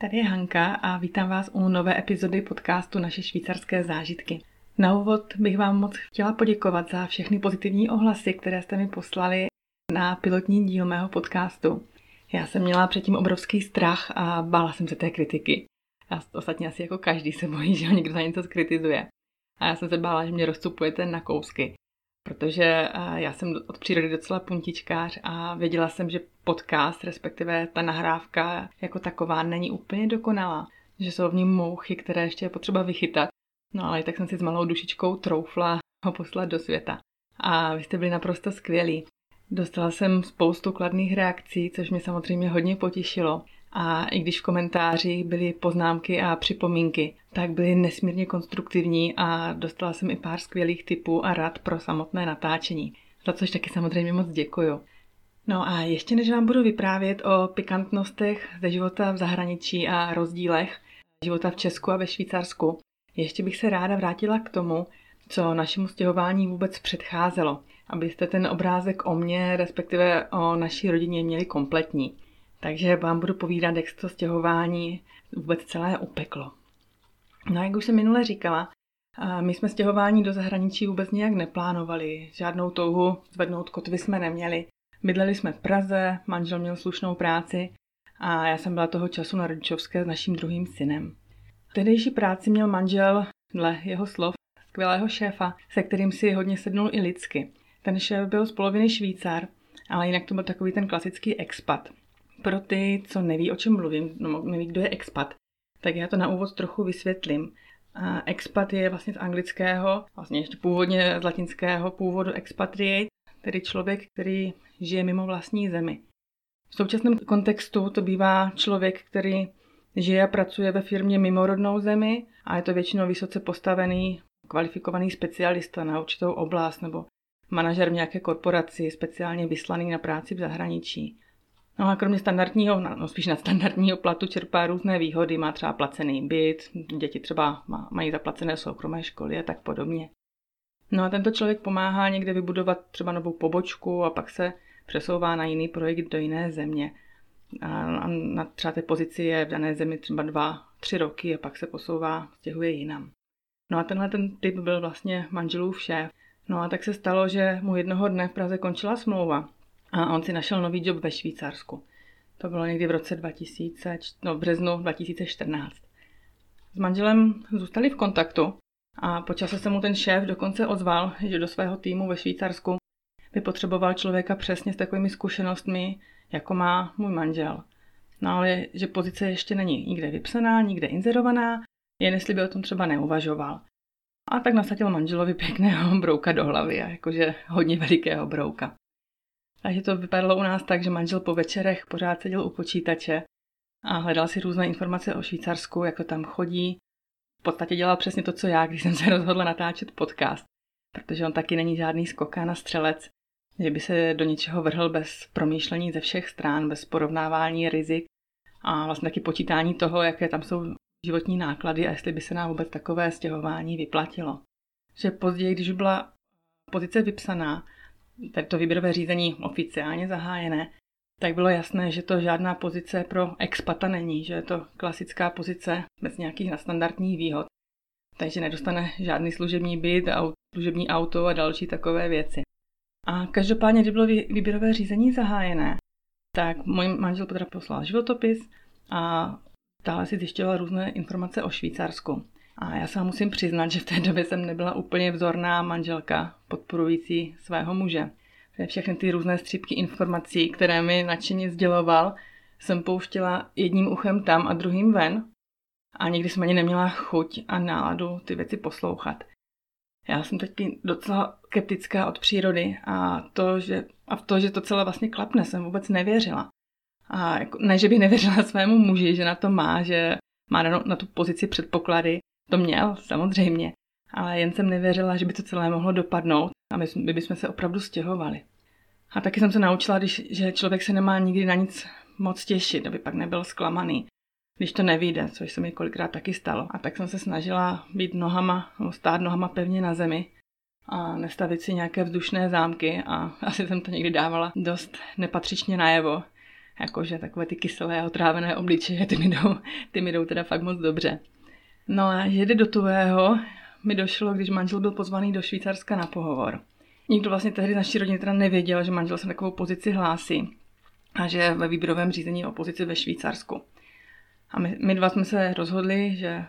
Tady je Hanka a vítám vás u nové epizody podcastu Naše švýcarské zážitky. Na úvod bych vám moc chtěla poděkovat za všechny pozitivní ohlasy, které jste mi poslali na pilotní díl mého podcastu. Já jsem měla předtím obrovský strach a bála jsem se té kritiky. Já ostatně asi jako každý se bojí, že ho někdo za něco skritizuje. A já jsem se bála, že mě rozcupujete na kousky protože eh, já jsem od přírody docela puntičkář a věděla jsem, že podcast, respektive ta nahrávka jako taková není úplně dokonalá, že jsou v ní mouchy, které ještě je potřeba vychytat. No ale tak jsem si s malou dušičkou troufla ho poslat do světa. A vy jste byli naprosto skvělí. Dostala jsem spoustu kladných reakcí, což mě samozřejmě hodně potěšilo. A i když v komentářích byly poznámky a připomínky, tak byly nesmírně konstruktivní a dostala jsem i pár skvělých tipů a rad pro samotné natáčení. Za což taky samozřejmě moc děkuju. No a ještě než vám budu vyprávět o pikantnostech ze života v zahraničí a rozdílech života v Česku a ve Švýcarsku, ještě bych se ráda vrátila k tomu, co našemu stěhování vůbec předcházelo, abyste ten obrázek o mně, respektive o naší rodině měli kompletní. Takže vám budu povídat, jak se to stěhování vůbec celé upeklo. No a jak už jsem minule říkala, my jsme stěhování do zahraničí vůbec nějak neplánovali. Žádnou touhu zvednout kotvy jsme neměli. Bydleli jsme v Praze, manžel měl slušnou práci a já jsem byla toho času na rodičovské s naším druhým synem. V tehdejší práci měl manžel, dle jeho slov, skvělého šéfa, se kterým si hodně sednul i lidsky. Ten šéf byl z poloviny Švýcar, ale jinak to byl takový ten klasický expat. Pro ty, co neví, o čem mluvím, no, neví, kdo je expat, tak já to na úvod trochu vysvětlím. A expat je vlastně z anglického, vlastně ještě původně z latinského původu expatriate, tedy člověk, který žije mimo vlastní zemi. V současném kontextu to bývá člověk, který žije a pracuje ve firmě mimo rodnou zemi a je to většinou vysoce postavený, kvalifikovaný specialista na určitou oblast nebo manažer v nějaké korporaci, speciálně vyslaný na práci v zahraničí. No a kromě standardního, no spíš nadstandardního platu čerpá různé výhody, má třeba placený byt, děti třeba mají zaplacené soukromé školy a tak podobně. No a tento člověk pomáhá někde vybudovat třeba novou pobočku a pak se přesouvá na jiný projekt do jiné země. A na třeba té pozici je v dané zemi třeba dva, tři roky a pak se posouvá, stěhuje jinam. No a tenhle ten typ byl vlastně manželův šéf. No a tak se stalo, že mu jednoho dne v Praze končila smlouva a on si našel nový job ve Švýcarsku. To bylo někdy v roce 2000, no v březnu 2014. S manželem zůstali v kontaktu a po čase se mu ten šéf dokonce ozval, že do svého týmu ve Švýcarsku by potřeboval člověka přesně s takovými zkušenostmi, jako má můj manžel. No ale že pozice ještě není nikde vypsaná, nikde inzerovaná, jen jestli by o tom třeba neuvažoval. A tak nasadil manželovi pěkného brouka do hlavy, jakože hodně velikého brouka. Takže to vypadalo u nás tak, že manžel po večerech pořád seděl u počítače a hledal si různé informace o Švýcarsku, jak to tam chodí. V podstatě dělal přesně to, co já, když jsem se rozhodla natáčet podcast, protože on taky není žádný skoká na střelec, že by se do něčeho vrhl bez promýšlení ze všech stran, bez porovnávání rizik a vlastně taky počítání toho, jaké tam jsou životní náklady a jestli by se nám vůbec takové stěhování vyplatilo. Že později, když byla pozice vypsaná, tady to výběrové řízení oficiálně zahájené, tak bylo jasné, že to žádná pozice pro expata není, že je to klasická pozice bez nějakých nadstandardních výhod. Takže nedostane žádný služební byt, služební auto a další takové věci. A každopádně, když bylo výběrové řízení zahájené, tak můj manžel Petra poslal životopis a dále si zjišťoval různé informace o Švýcarsku. A já se musím přiznat, že v té době jsem nebyla úplně vzorná manželka podporující svého muže. Všechny ty různé střípky informací, které mi nadšeně sděloval, jsem pouštěla jedním uchem tam a druhým ven a nikdy jsem ani neměla chuť a náladu ty věci poslouchat. Já jsem teď docela skeptická od přírody a, to, že, a v to, že to celé vlastně klapne, jsem vůbec nevěřila. A jako, ne, že bych nevěřila svému muži, že na to má, že má na, na tu pozici předpoklady, to měl, samozřejmě, ale jen jsem nevěřila, že by to celé mohlo dopadnout a my, my bychom se opravdu stěhovali. A taky jsem se naučila, když, že člověk se nemá nikdy na nic moc těšit, aby pak nebyl zklamaný, když to nevíde, což se mi kolikrát taky stalo. A tak jsem se snažila být nohama, stát nohama pevně na zemi a nestavit si nějaké vzdušné zámky a asi jsem to někdy dávala dost nepatřičně najevo, Jakože takové ty kyselé a otrávené obličeje, ty mi jdou, ty mi jdou teda fakt moc dobře. No a jede do tuhého mi došlo, když manžel byl pozvaný do Švýcarska na pohovor. Nikdo vlastně tehdy z naší rodiny teda nevěděl, že manžel se takovou pozici hlásí a že ve výběrovém řízení o pozici ve Švýcarsku. A my, my dva jsme se rozhodli, že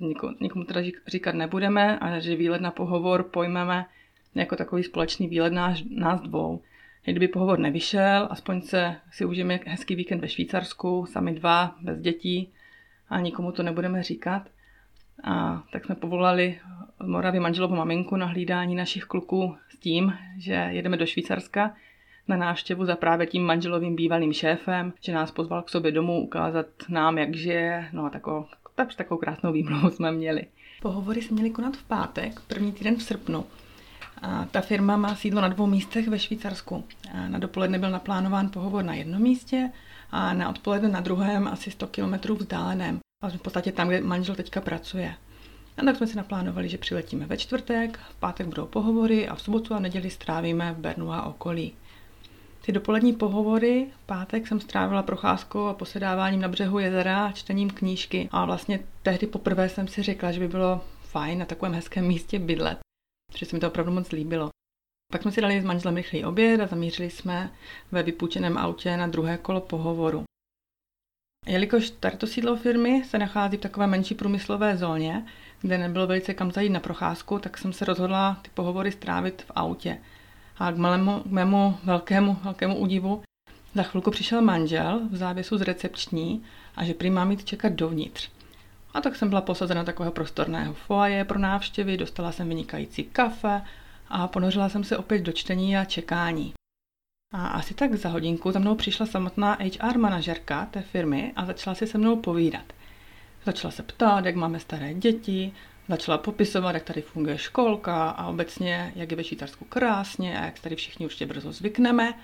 nikomu, nikomu teda říkat nebudeme a že výlet na pohovor pojmeme jako takový společný výlet nás, nás dvou. Kdyby pohovor nevyšel, aspoň se si užijeme hezký víkend ve Švýcarsku, sami dva, bez dětí a nikomu to nebudeme říkat. A tak jsme povolali Moravě manželovu maminku na hlídání našich kluků s tím, že jedeme do Švýcarska na návštěvu za právě tím manželovým bývalým šéfem, že nás pozval k sobě domů ukázat nám, jak žije, no a takovou, tak, takovou krásnou výmluvu jsme měli. Pohovory jsme měli konat v pátek, první týden v srpnu. A ta firma má sídlo na dvou místech ve Švýcarsku. A na dopoledne byl naplánován pohovor na jednom místě a na odpoledne na druhém, asi 100 km vzdáleném. A v podstatě tam, kde manžel teďka pracuje. A tak jsme si naplánovali, že přiletíme ve čtvrtek, v pátek budou pohovory a v sobotu a neděli strávíme v Bernu a okolí. Ty dopolední pohovory, v pátek jsem strávila procházkou a posedáváním na břehu jezera a čtením knížky. A vlastně tehdy poprvé jsem si řekla, že by bylo fajn na takovém hezkém místě bydlet, protože se mi to opravdu moc líbilo. Pak jsme si dali s manželem rychlý oběd a zamířili jsme ve vypůjčeném autě na druhé kolo pohovoru. Jelikož tato sídlo firmy se nachází v takové menší průmyslové zóně, kde nebylo velice kam zajít na procházku, tak jsem se rozhodla ty pohovory strávit v autě. A k mému, k mému velkému, velkému údivu za chvilku přišel manžel v závěsu z recepční a že prý mám jít čekat dovnitř. A tak jsem byla posazena takového prostorného foaje pro návštěvy, dostala jsem vynikající kafe a ponořila jsem se opět do čtení a čekání. A asi tak za hodinku za mnou přišla samotná HR manažerka té firmy a začala si se mnou povídat. Začala se ptát, jak máme staré děti, začala popisovat, jak tady funguje školka a obecně, jak je ve Švýcarsku krásně a jak tady všichni určitě brzo zvykneme.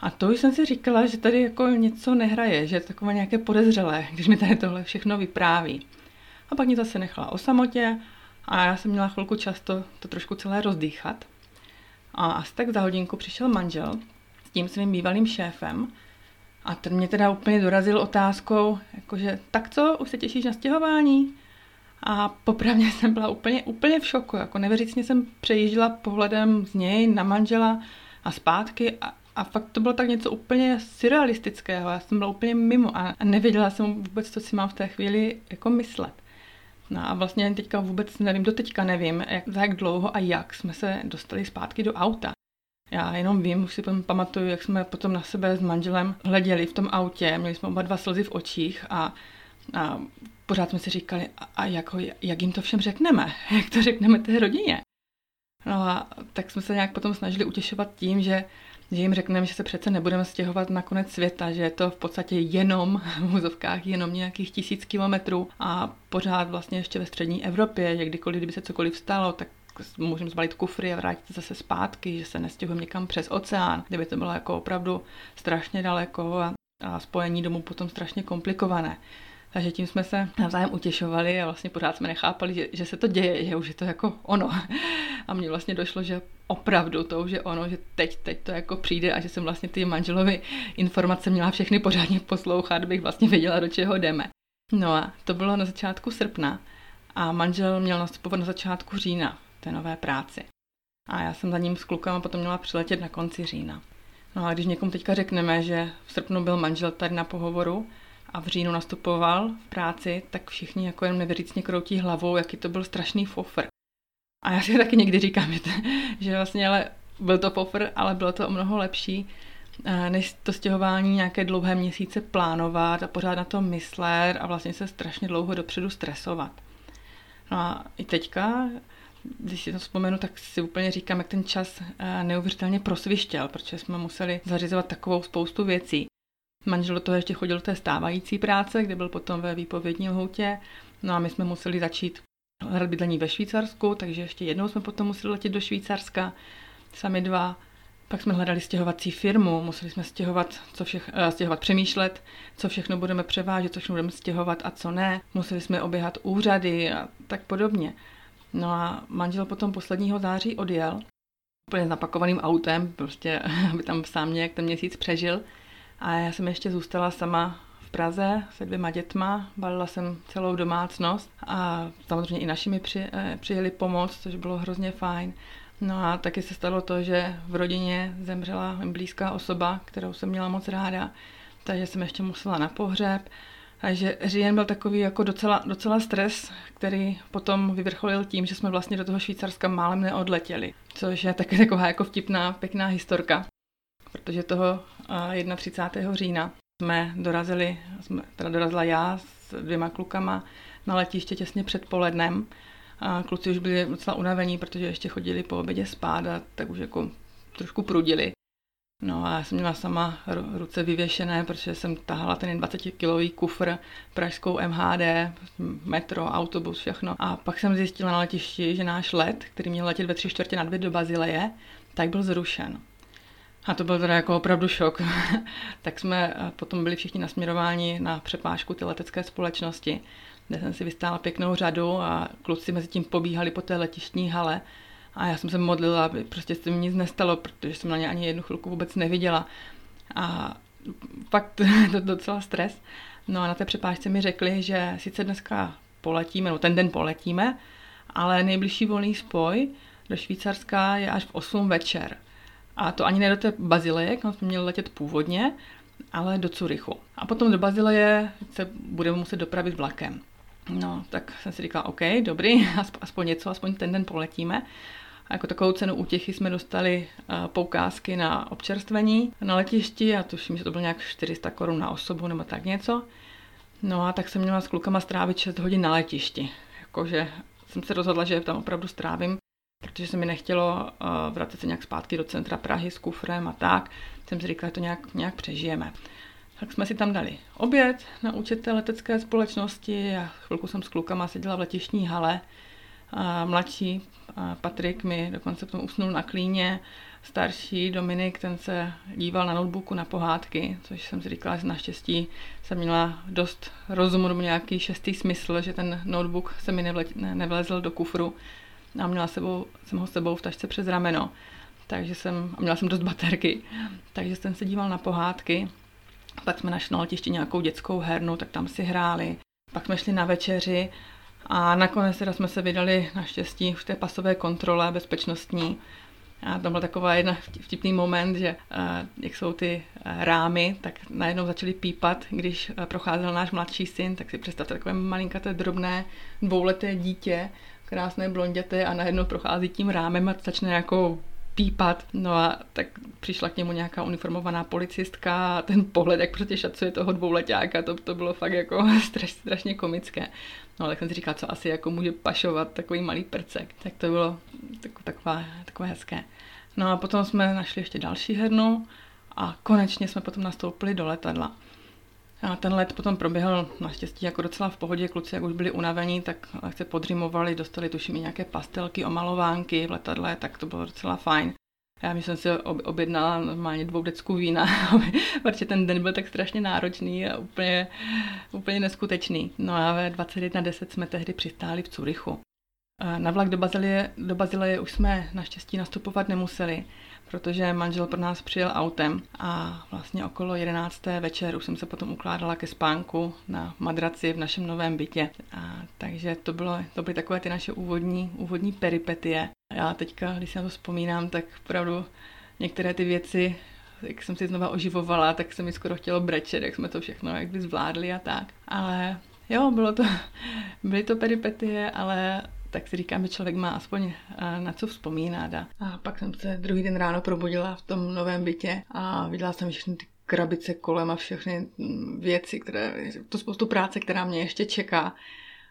A to už jsem si říkala, že tady jako něco nehraje, že je takové nějaké podezřelé, když mi tady tohle všechno vypráví. A pak mě zase nechala o samotě a já jsem měla chvilku často to trošku celé rozdýchat. A asi tak za hodinku přišel manžel s tím svým bývalým šéfem a ten mě teda úplně dorazil otázkou, jakože tak co, už se těšíš na stěhování? A popravdě jsem byla úplně, úplně v šoku, jako nevěřícně jsem přejížděla pohledem z něj na manžela a zpátky a, a fakt to bylo tak něco úplně surrealistického, já jsem byla úplně mimo a, a nevěděla jsem vůbec, co si mám v té chvíli jako myslet. No a vlastně teďka vůbec nevím, do teďka nevím, jak, za jak dlouho a jak jsme se dostali zpátky do auta. Já jenom vím, už si pamatuju, jak jsme potom na sebe s manželem hleděli v tom autě, měli jsme oba dva slzy v očích a, a pořád jsme si říkali, a, a jak, jak jim to všem řekneme, jak to řekneme té rodině. No a tak jsme se nějak potom snažili utěšovat tím, že, že jim řekneme, že se přece nebudeme stěhovat na konec světa, že je to v podstatě jenom, v úzovkách jenom nějakých tisíc kilometrů. A pořád vlastně ještě ve střední Evropě, že kdykoliv, kdyby se cokoliv stalo, tak můžeme zbalit kufry a vrátit se zase zpátky, že se nestěhujeme někam přes oceán, kdyby to bylo jako opravdu strašně daleko a, a spojení domů potom strašně komplikované. Takže tím jsme se navzájem utěšovali a vlastně pořád jsme nechápali, že, že se to děje, že už je to jako ono. A mně vlastně došlo, že opravdu to už je ono, že teď, teď to jako přijde a že jsem vlastně ty manželovi informace měla všechny pořádně poslouchat, bych vlastně věděla, do čeho jdeme. No a to bylo na začátku srpna a manžel měl nastupovat na začátku října té nové práci. A já jsem za ním s klukama potom měla přiletět na konci října. No a když někomu teďka řekneme, že v srpnu byl manžel tady na pohovoru a v říjnu nastupoval v práci, tak všichni jako jen nevěřícně kroutí hlavou, jaký to byl strašný fofr. A já si taky někdy říkám, že vlastně ale byl to fofr, ale bylo to o mnoho lepší, eh, než to stěhování nějaké dlouhé měsíce plánovat a pořád na to myslet a vlastně se strašně dlouho dopředu stresovat. No a i teďka, když si to vzpomenu, tak si úplně říkám, jak ten čas eh, neuvěřitelně prosvištěl, protože jsme museli zařizovat takovou spoustu věcí. Manžel do toho ještě chodil do té stávající práce, kde byl potom ve výpovědní lhoutě. No a my jsme museli začít hledat bydlení ve Švýcarsku, takže ještě jednou jsme potom museli letět do Švýcarska, sami dva. Pak jsme hledali stěhovací firmu, museli jsme stěhovat, co všech, uh, stěhovat, přemýšlet, co všechno budeme převážet, co všechno budeme stěhovat a co ne. Museli jsme oběhat úřady a tak podobně. No a manžel potom posledního září odjel, úplně napakovaným autem, prostě, aby tam sám nějak ten měsíc přežil. A já jsem ještě zůstala sama v Praze se dvěma dětma, balila jsem celou domácnost a samozřejmě i naši mi při, eh, přijeli pomoc, což bylo hrozně fajn. No a taky se stalo to, že v rodině zemřela blízká osoba, kterou jsem měla moc ráda, takže jsem ještě musela na pohřeb. Takže říjen byl takový jako docela, docela stres, který potom vyvrcholil tím, že jsme vlastně do toho Švýcarska málem neodletěli, což je taky taková jako vtipná, pěkná historka, protože toho 31. října jsme dorazili, jsme, teda dorazila já s dvěma klukama na letiště těsně před polednem. A kluci už byli docela unavení, protože ještě chodili po obědě spát a tak už jako trošku prudili. No a já jsem měla sama ruce vyvěšené, protože jsem tahala ten 20-kilový kufr, pražskou MHD, metro, autobus, všechno. A pak jsem zjistila na letišti, že náš let, který měl letět ve tři čtvrtě na dvě do Bazileje, tak byl zrušen. A to byl teda jako opravdu šok. tak jsme eh, potom byli všichni nasměrováni na přepážku té letecké společnosti, kde jsem si vystála pěknou řadu a kluci mezi tím pobíhali po té letištní hale. A já jsem se modlila, aby prostě se mi nic nestalo, protože jsem na ně ani jednu chvilku vůbec neviděla. A fakt to docela stres. No a na té přepážce mi řekli, že sice dneska poletíme, no ten den poletíme, ale nejbližší volný spoj do Švýcarska je až v 8 večer. A to ani ne do té Bazileje, kam jsme měli letět původně, ale do Curychu. A potom do Bazileje se budeme muset dopravit vlakem. No, tak jsem si říkala, OK, dobrý, aspoň něco, aspoň ten den poletíme. A jako takovou cenu útěchy jsme dostali eh, poukázky na občerstvení na letišti a tuším, že to bylo nějak 400 korun na osobu nebo tak něco. No a tak jsem měla s klukama strávit 6 hodin na letišti. Jakože jsem se rozhodla, že tam opravdu strávím protože se mi nechtělo uh, vracet se nějak zpátky do centra Prahy s kufrem a tak. Jsem si říkala, že to nějak, nějak přežijeme. Tak jsme si tam dali oběd na účet té letecké společnosti a chvilku jsem s klukama seděla v letišní hale. A mladší Patrik mi dokonce potom usnul na klíně. Starší Dominik, ten se díval na notebooku na pohádky, což jsem si říkala, že naštěstí jsem měla dost rozumu nebo nějaký šestý smysl, že ten notebook se mi nevlezl do kufru a měla sebou, jsem ho s sebou v tašce přes rameno. Takže jsem, a měla jsem dost baterky, takže jsem se díval na pohádky. Pak jsme našli na letišti nějakou dětskou hernu, tak tam si hráli. Pak jsme šli na večeři a nakonec teda jsme se vydali naštěstí v té pasové kontrole bezpečnostní. A to byl taková jedna vtipný moment, že uh, jak jsou ty uh, rámy, tak najednou začaly pípat, když uh, procházel náš mladší syn, tak si představte takové malinkaté drobné dvouleté dítě, krásné blonděté a najednou prochází tím rámem a začne jako pípat. No a tak přišla k němu nějaká uniformovaná policistka a ten pohled, jak prostě šacuje toho dvouletáka, to, to bylo fakt jako straš, strašně komické. No tak jsem si říkala, co asi jako může pašovat takový malý prcek. Tak to bylo tak, takové, takové hezké. No a potom jsme našli ještě další hernu a konečně jsme potom nastoupili do letadla. A ten let potom proběhl naštěstí jako docela v pohodě. Kluci, jak už byli unavení, tak se podřimovali, dostali tuším i nějaké pastelky, omalovánky v letadle, tak to bylo docela fajn. Já jsem si objednala normálně dvou decku vína, protože ten den byl tak strašně náročný a úplně, úplně neskutečný. No a ve 21.10 jsme tehdy přistáli v Curychu. Na vlak do Bazilie, do Bazileje už jsme naštěstí nastupovat nemuseli, protože manžel pro nás přijel autem a vlastně okolo 11. večer už jsem se potom ukládala ke spánku na madraci v našem novém bytě. A, takže to, bylo, to byly takové ty naše úvodní, úvodní peripetie. Já teďka, když si na to vzpomínám, tak opravdu některé ty věci jak jsem si znova oživovala, tak se mi skoro chtělo brečet, jak jsme to všechno jak by zvládli a tak. Ale jo, bylo to, byly to peripetie, ale tak si říkám, že člověk má aspoň eh, na co vzpomínat. A pak jsem se druhý den ráno probudila v tom novém bytě a viděla jsem všechny ty krabice kolem a všechny mm, věci, které, to spoustu práce, která mě ještě čeká.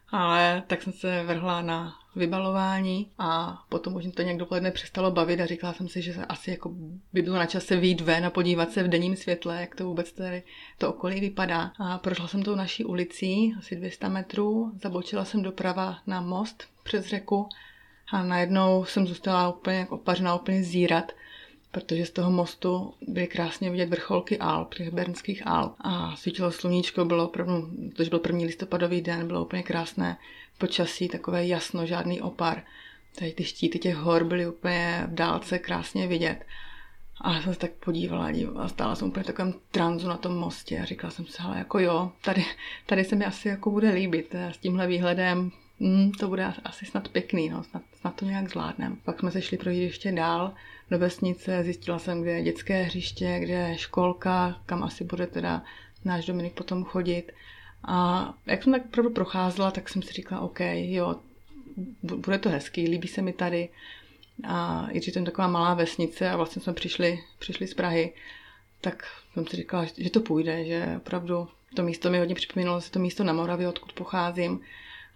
Ale tak jsem se vrhla na vybalování a potom už to nějak dopoledne přestalo bavit a říkala jsem si, že se asi jako by bylo na čase vyjít ven a podívat se v denním světle, jak to vůbec tady to okolí vypadá. A prošla jsem tou naší ulicí, asi 200 metrů, zabočila jsem doprava na most přes řeku a najednou jsem zůstala úplně jako opařená, úplně zírat, protože z toho mostu byly krásně vidět vrcholky Alp, těch bernských Alp. A svítilo sluníčko, bylo opravdu, to byl první listopadový den, bylo úplně krásné počasí, takové jasno, žádný opar. Tady ty štíty těch hor byly úplně v dálce krásně vidět. A já jsem se tak podívala, dívala, stála jsem úplně v takovém tranzu na tom mostě a říkala jsem si, ale jako jo, tady, tady se mi asi jako bude líbit s tímhle výhledem, mm, to bude asi snad pěkný, no, snad, snad to nějak zvládnem. Pak jsme se šli projít ještě dál do vesnice, zjistila jsem, kde je dětské hřiště, kde je školka, kam asi bude teda náš Dominik potom chodit. A jak jsem tak opravdu procházela, tak jsem si říkala, OK, jo, bude to hezký, líbí se mi tady. A i když to je taková malá vesnice a vlastně jsme přišli, přišli z Prahy, tak jsem si říkala, že to půjde, že opravdu to místo mi hodně připomínalo se to místo na Moravě, odkud pocházím.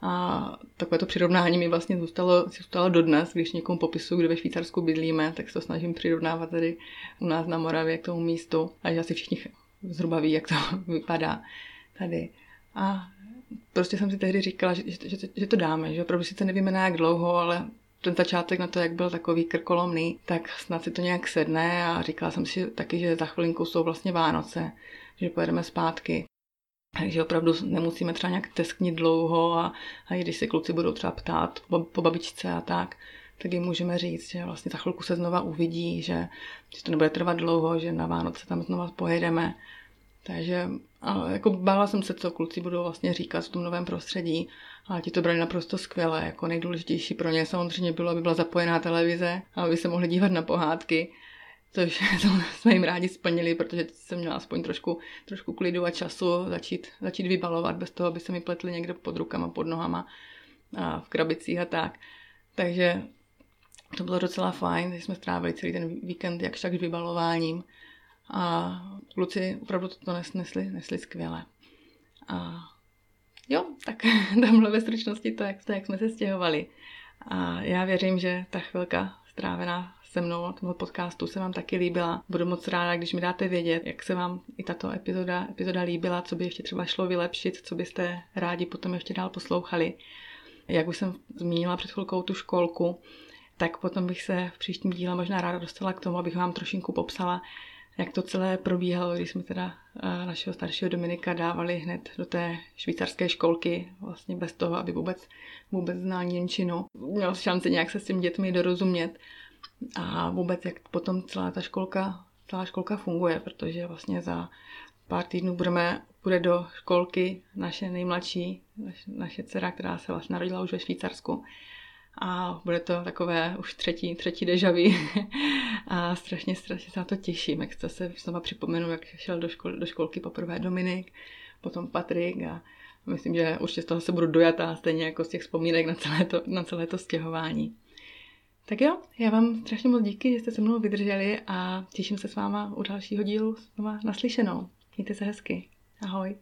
A takové to přirovnání mi vlastně zůstalo, zůstalo dodnes, když někomu popisu, kde ve Švýcarsku bydlíme, tak se to snažím přirovnávat tady u nás na Moravě k tomu místu. A že asi všichni zhruba ví, jak to vypadá tady. A prostě jsem si tehdy říkala, že, že, že, že to dáme, že opravdu sice nevíme na jak dlouho, ale ten začátek na to, jak byl takový krkolomný, tak snad si to nějak sedne a říkala jsem si taky, že za chvilinku jsou vlastně Vánoce, že pojedeme zpátky. Takže opravdu nemusíme třeba nějak tesknit dlouho a, a i když se kluci budou třeba ptát po, po babičce a tak, tak jim můžeme říct, že vlastně za chvilku se znova uvidí, že, že to nebude trvat dlouho, že na Vánoce tam znova pojedeme. Takže ale jako bála jsem se, co kluci budou vlastně říkat v tom novém prostředí. A ti to brali naprosto skvěle. Jako nejdůležitější pro ně samozřejmě bylo, aby byla zapojená televize, aby se mohli dívat na pohádky. Což jsme jim rádi splnili, protože jsem měla aspoň trošku, trošku klidu a času začít, začít vybalovat bez toho, aby se mi pletli někde pod rukama, pod nohama a v krabicích a tak. Takže to bylo docela fajn, že jsme strávili celý ten víkend jakž tak vybalováním. A kluci opravdu to nesli, nesli skvěle. A jo, tak tamhle ve stručnosti to, jak, to, jak jsme se stěhovali. A já věřím, že ta chvilka strávená se mnou tomhle podcastu se vám taky líbila. Budu moc ráda, když mi dáte vědět, jak se vám i tato epizoda, epizoda líbila, co by ještě třeba šlo vylepšit, co byste rádi potom ještě dál poslouchali. Jak už jsem zmínila před chvilkou tu školku, tak potom bych se v příštím díle možná ráda dostala k tomu, abych vám trošinku popsala, jak to celé probíhalo, když jsme teda eh, našeho staršího Dominika dávali hned do té švýcarské školky, vlastně bez toho, aby vůbec, vůbec znal Němčinu. Měl šanci nějak se s těmi dětmi dorozumět a vůbec jak potom celá ta školka, celá školka funguje, protože vlastně za pár týdnů budeme, bude do školky naše nejmladší, naše dcera, která se vlastně narodila už ve Švýcarsku a bude to takové už třetí, třetí dežavý a strašně, strašně se na to těším, jak se znova připomenu, jak šel do, škol, do školky poprvé Dominik, potom Patrik a myslím, že určitě z toho se budu dojatá, stejně jako z těch vzpomínek na celé to, na celé to stěhování. Tak jo, já vám strašně moc díky, že jste se mnou vydrželi a těším se s váma u dalšího dílu znova naslyšenou. Mějte se hezky. Ahoj.